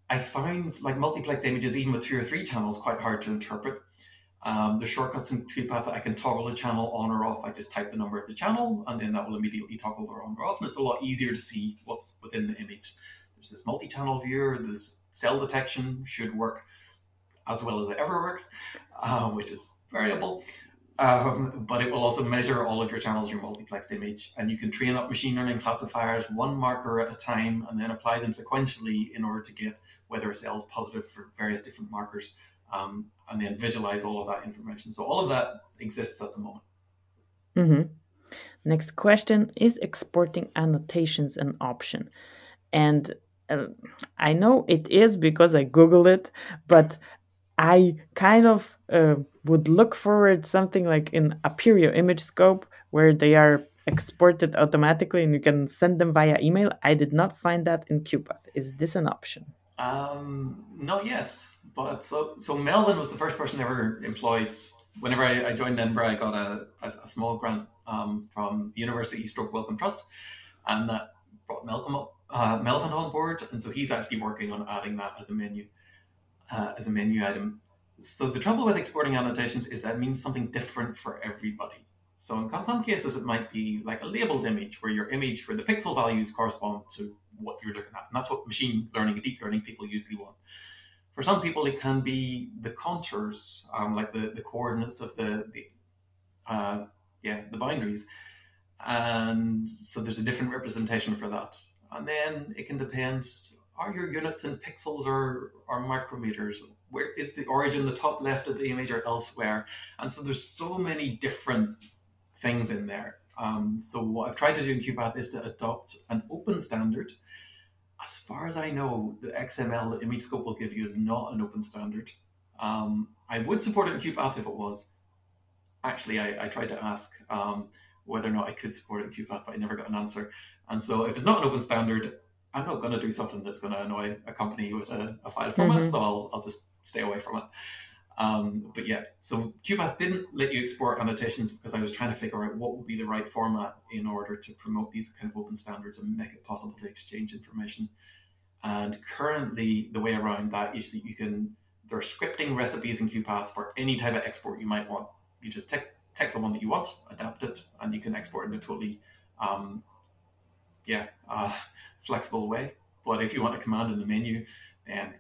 I find like multiplexed images, even with two or three channels, quite hard to interpret. Um, there's shortcuts in that I can toggle the channel on or off. I just type the number of the channel and then that will immediately toggle it on or off. And it's a lot easier to see what's within the image. There's this multi-channel viewer, this cell detection should work as well as it ever works, uh, which is variable. Um, but it will also measure all of your channels, your multiplexed image, and you can train up machine learning classifiers one marker at a time and then apply them sequentially in order to get whether a cell is positive for various different markers um, and then visualize all of that information. So all of that exists at the moment. hmm Next question is exporting annotations an option? And uh, I know it is because I Googled it, but I kind of uh, would look forward something like in Aperio image scope where they are exported automatically and you can send them via email. I did not find that in QuPath. Is this an option? Um, not yet, but so so Melvin was the first person ever employed. Whenever I, I joined Edinburgh, I got a, a, a small grant um, from the University Stroke Wellcome Trust, and that brought Malcolm up, uh, Melvin on board, and so he's actually working on adding that as a menu uh, as a menu item. So the trouble with exporting annotations is that means something different for everybody. So in some cases, it might be like a labeled image where your image, where the pixel values correspond to what you're looking at. And that's what machine learning and deep learning people usually want. For some people, it can be the contours, um, like the, the coordinates of the, the uh, yeah, the boundaries. And so there's a different representation for that. And then it can depend are your units in pixels or, or micrometers? Where is the origin, the top left of the image or elsewhere? And so there's so many different things in there. Um, so what I've tried to do in QuPath is to adopt an open standard. As far as I know, the XML that ImageScope will give you is not an open standard. Um, I would support it in QuPath if it was. Actually, I, I tried to ask um, whether or not I could support it in QuPath, but I never got an answer. And so if it's not an open standard, I'm not going to do something that's going to annoy a company with a, a file format, mm-hmm. so I'll, I'll just stay away from it. Um, but yeah, so QuPath didn't let you export annotations because I was trying to figure out what would be the right format in order to promote these kind of open standards and make it possible to exchange information. And currently, the way around that is that you can there are scripting recipes in QuPath for any type of export you might want. You just take take the one that you want, adapt it, and you can export it in a totally um, yeah uh, flexible way. But if you want a command in the menu, then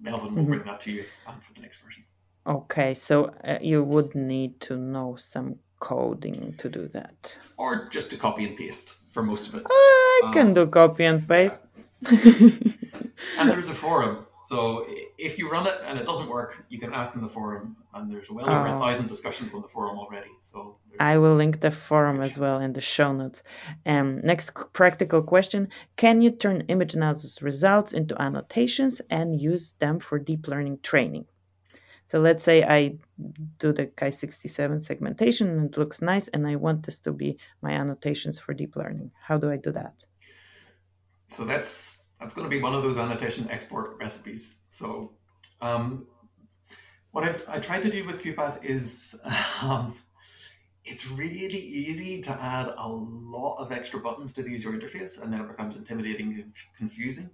Melvin will mm-hmm. bring that to you um, for the next version. Okay, so uh, you would need to know some coding to do that. Or just to copy and paste for most of it. I um, can do copy and paste. Yeah. and there's a forum so if you run it and it doesn't work, you can ask in the forum, and there's well over oh. a thousand discussions on the forum already. So I will link the forum as well in the show notes. Um, next practical question: Can you turn image analysis results into annotations and use them for deep learning training? So let's say I do the Ki67 segmentation and it looks nice, and I want this to be my annotations for deep learning. How do I do that? So that's that's going to be one of those annotation export recipes. So um, what I've I tried to do with QuPath is um, it's really easy to add a lot of extra buttons to the user interface and then it becomes intimidating and confusing.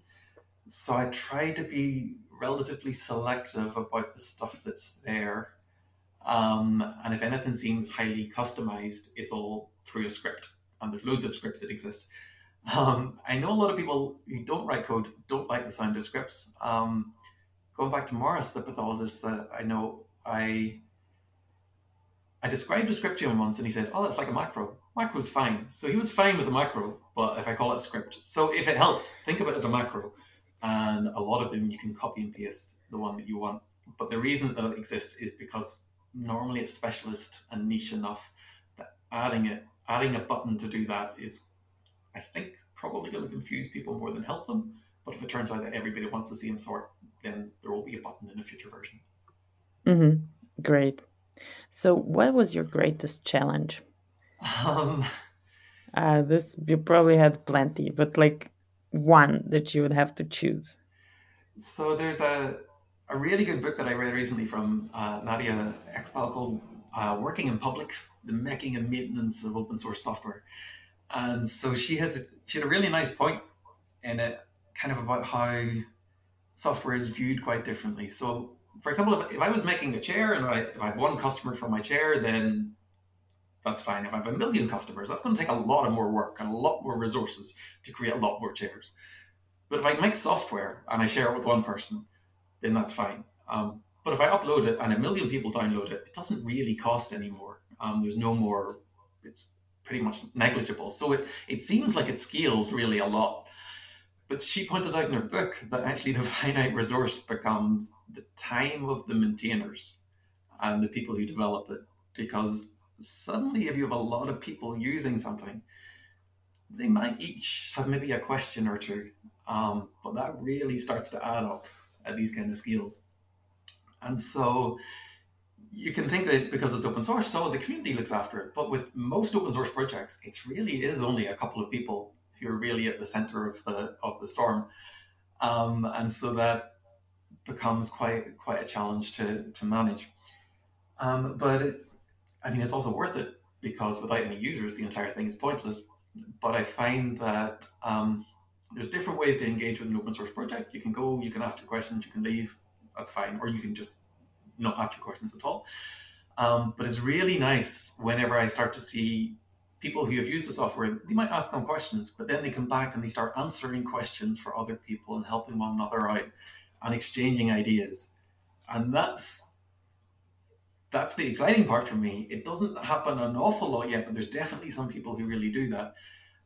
So I try to be relatively selective about the stuff that's there. Um, and if anything seems highly customized, it's all through a script. And there's loads of scripts that exist. Um, I know a lot of people who don't write code don't like the sound of scripts. Um, going back to Maurice, the pathologist that I know, I I described a script to him once and he said, oh, it's like a macro. Macro's fine. So he was fine with a macro, but if I call it script. So if it helps, think of it as a macro. And a lot of them you can copy and paste the one that you want. But the reason that it exists is because normally it's specialist and niche enough that adding it, adding a button to do that is I think probably going to confuse people more than help them. But if it turns out that everybody wants the same sort, then there will be a button in a future version. Mm-hmm. Great. So, what was your greatest challenge? Um, uh, this you probably had plenty, but like one that you would have to choose. So there's a a really good book that I read recently from uh, Nadia Eghbal called uh, "Working in Public: The Making and Maintenance of Open Source Software," And so she had she had a really nice point in it, kind of about how software is viewed quite differently. So, for example, if, if I was making a chair and I, if I have one customer for my chair, then that's fine. If I have a million customers, that's going to take a lot of more work and a lot more resources to create a lot more chairs. But if I make software and I share it with one person, then that's fine. Um, but if I upload it and a million people download it, it doesn't really cost anymore. Um, there's no more. It's pretty much negligible. So it, it seems like it scales really a lot. But she pointed out in her book that actually the finite resource becomes the time of the maintainers and the people who develop it. Because suddenly, if you have a lot of people using something, they might each have maybe a question or two. Um, but that really starts to add up at these kind of scales. And so you can think that because it's open source, so the community looks after it. But with most open source projects, it really is only a couple of people who are really at the center of the of the storm, um, and so that becomes quite quite a challenge to to manage. Um, but it, I mean, it's also worth it because without any users, the entire thing is pointless. But I find that um, there's different ways to engage with an open source project. You can go, you can ask your questions, you can leave, that's fine, or you can just not questions at all. Um, but it's really nice whenever I start to see people who have used the software, they might ask them questions, but then they come back and they start answering questions for other people and helping one another out and exchanging ideas. And that's that's the exciting part for me. It doesn't happen an awful lot yet, but there's definitely some people who really do that.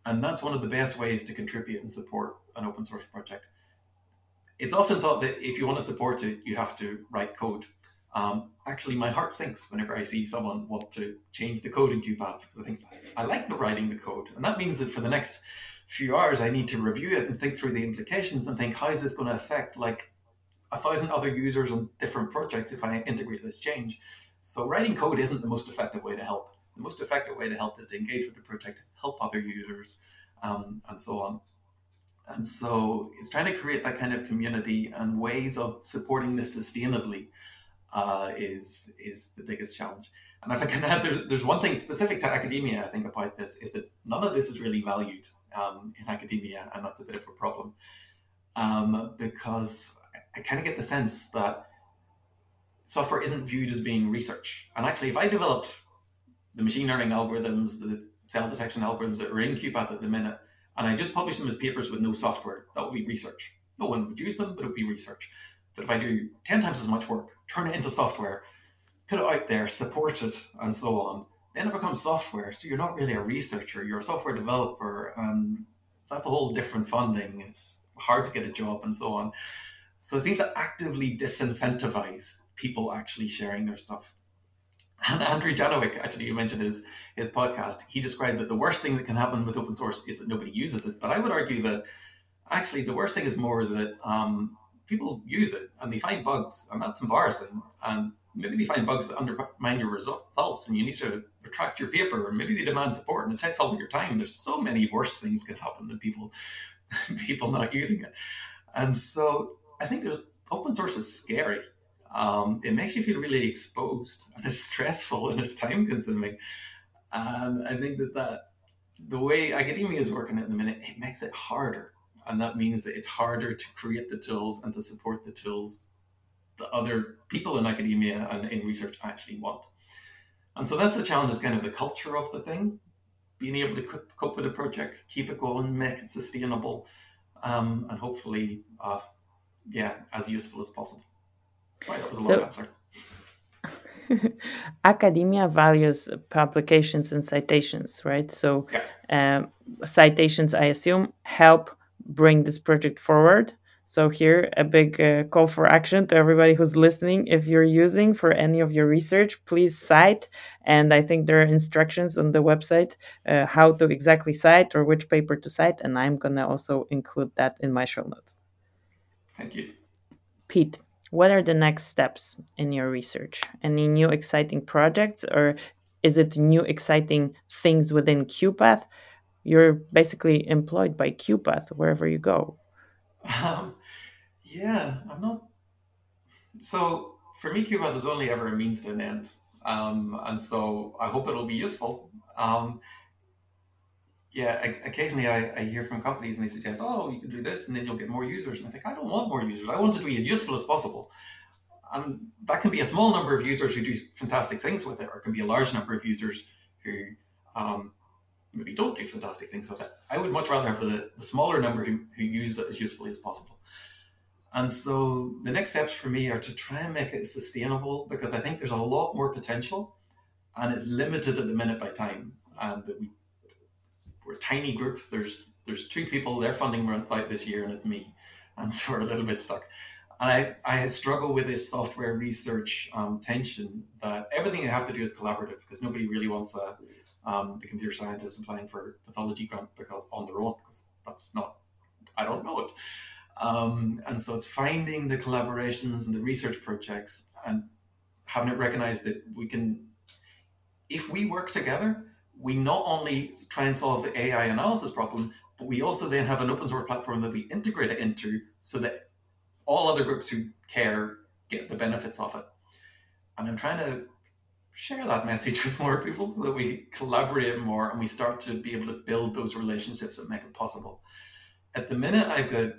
And that's one of the best ways to contribute and support an open source project. it's often thought that if you want to support it, you have to write code. Um, actually, my heart sinks whenever I see someone want to change the code in QuPath because I think I like the writing the code, and that means that for the next few hours I need to review it and think through the implications and think how is this going to affect like a thousand other users on different projects if I integrate this change. So writing code isn't the most effective way to help. The most effective way to help is to engage with the project, help other users, um, and so on. And so it's trying to create that kind of community and ways of supporting this sustainably uh, is is the biggest challenge. And if I can add, there's, there's one thing specific to academia I think about this is that none of this is really valued um, in academia, and that's a bit of a problem um, because I, I kind of get the sense that software isn't viewed as being research. And actually, if I developed the machine learning algorithms, the cell detection algorithms that are in QuPath at the minute, and I just publish them as papers with no software, that would be research. No one would use them, but it would be research. But if I do 10 times as much work, turn it into software, put it out there, support it, and so on, then it becomes software. So you're not really a researcher, you're a software developer, and that's a whole different funding. It's hard to get a job and so on. So it seems to actively disincentivize people actually sharing their stuff. And Andrew Janowczyk, actually, you mentioned his his podcast. He described that the worst thing that can happen with open source is that nobody uses it. But I would argue that actually the worst thing is more that um, people use it and they find bugs, and that's embarrassing. And maybe they find bugs that undermine your results, and you need to retract your paper, or maybe they demand support, and it takes all of your time. There's so many worse things can happen than people people not using it. And so I think there's open source is scary um, it makes you feel really exposed and it's stressful and it's time consuming. And I think that, that the way academia is working at the minute, it makes it harder. And that means that it's harder to create the tools and to support the tools that other people in academia and in research actually want. And so that's the challenge is kind of the culture of the thing, being able to cope with a project, keep it going, make it sustainable, um, and hopefully, uh, yeah, as useful as possible. Sorry, that was a so, long answer. academia values publications and citations, right? So yeah. um, citations, I assume, help bring this project forward. So here, a big uh, call for action to everybody who's listening. If you're using for any of your research, please cite. And I think there are instructions on the website uh, how to exactly cite or which paper to cite. And I'm gonna also include that in my show notes. Thank you. Pete, what are the next steps in your research? Any new exciting projects, or is it new exciting things within QuPath? You're basically employed by QuPath wherever you go. Um, yeah, I'm not. So for me, QuPath is only ever a means to an end. Um, and so I hope it'll be useful. Um, yeah, occasionally I, I hear from companies and they suggest, oh, you can do this and then you'll get more users. And I think, I don't want more users. I want it to be as useful as possible. And that can be a small number of users who do fantastic things with it, or it can be a large number of users who um, maybe don't do fantastic things with it. I would much rather have the, the smaller number who, who use it as usefully as possible. And so the next steps for me are to try and make it sustainable because I think there's a lot more potential and it's limited at the minute by time. And that we we're a tiny group. There's there's two people. Their funding runs out this year, and it's me, and so we're a little bit stuck. And I, I struggle with this software research um, tension that everything you have to do is collaborative because nobody really wants a um, the computer scientist applying for pathology grant because on their own because that's not I don't know it. Um, and so it's finding the collaborations and the research projects and having it recognized that we can, if we work together, we not only try and solve the AI analysis problem, but we also then have an open source platform that we integrate it into so that all other groups who care get the benefits of it. And I'm trying to share that message with more people so that we collaborate more and we start to be able to build those relationships that make it possible. At the minute, I've got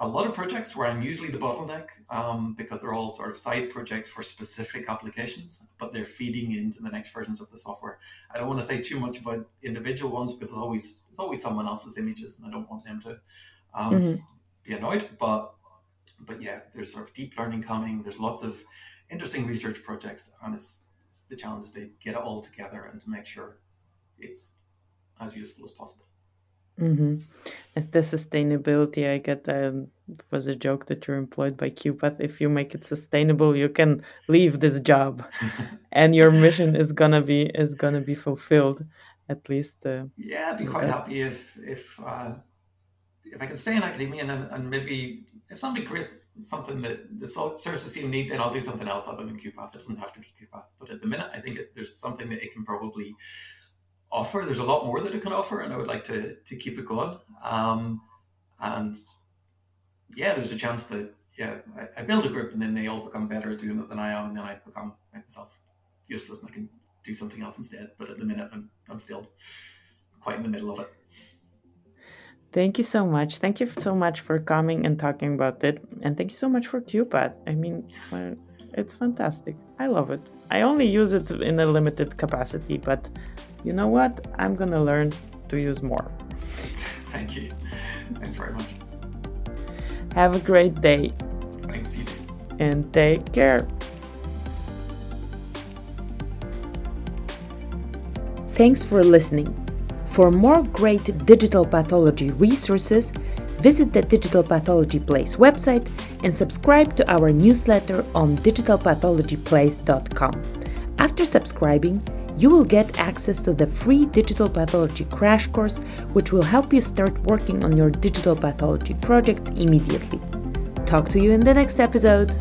a lot of projects where I'm usually the bottleneck um, because they're all sort of side projects for specific applications, but they're feeding into the next versions of the software. I don't want to say too much about individual ones because it's always it's always someone else's images, and I don't want them to um, mm-hmm. be annoyed. But but yeah, there's sort of deep learning coming. There's lots of interesting research projects, and it's the challenge is to get it all together and to make sure it's as useful as possible. Mm-hmm. As the sustainability, I get um, was a joke that you're employed by QuPath. If you make it sustainable, you can leave this job, and your mission is gonna be is gonna be fulfilled. At least. Uh, yeah, I'd be quite happy if if uh, if I can stay in academia and, and maybe if somebody creates something that the serves the same need, then I'll do something else other than QuPath. It doesn't have to be QuPath. But at the minute, I think it, there's something that it can probably offer. There's a lot more that it can offer, and I would like to to keep it going. Um, and yeah, there's a chance that yeah, I, I, build a group and then they all become better at doing it than I am, and then I become myself useless and I can do something else instead. But at the minute, I'm I'm still quite in the middle of it. Thank you so much. Thank you so much for coming and talking about it, and thank you so much for QuPath. I mean, it's fantastic. I love it. I only use it in a limited capacity, but you know what? I'm gonna learn to use more. Thank you. Thanks very much. Have a great day. Thanks, you too. And take care. Thanks for listening. For more great digital pathology resources, visit the Digital Pathology Place website and subscribe to our newsletter on digitalpathologyplace.com. After subscribing, you will get access to the free digital pathology crash course, which will help you start working on your digital pathology projects immediately. Talk to you in the next episode.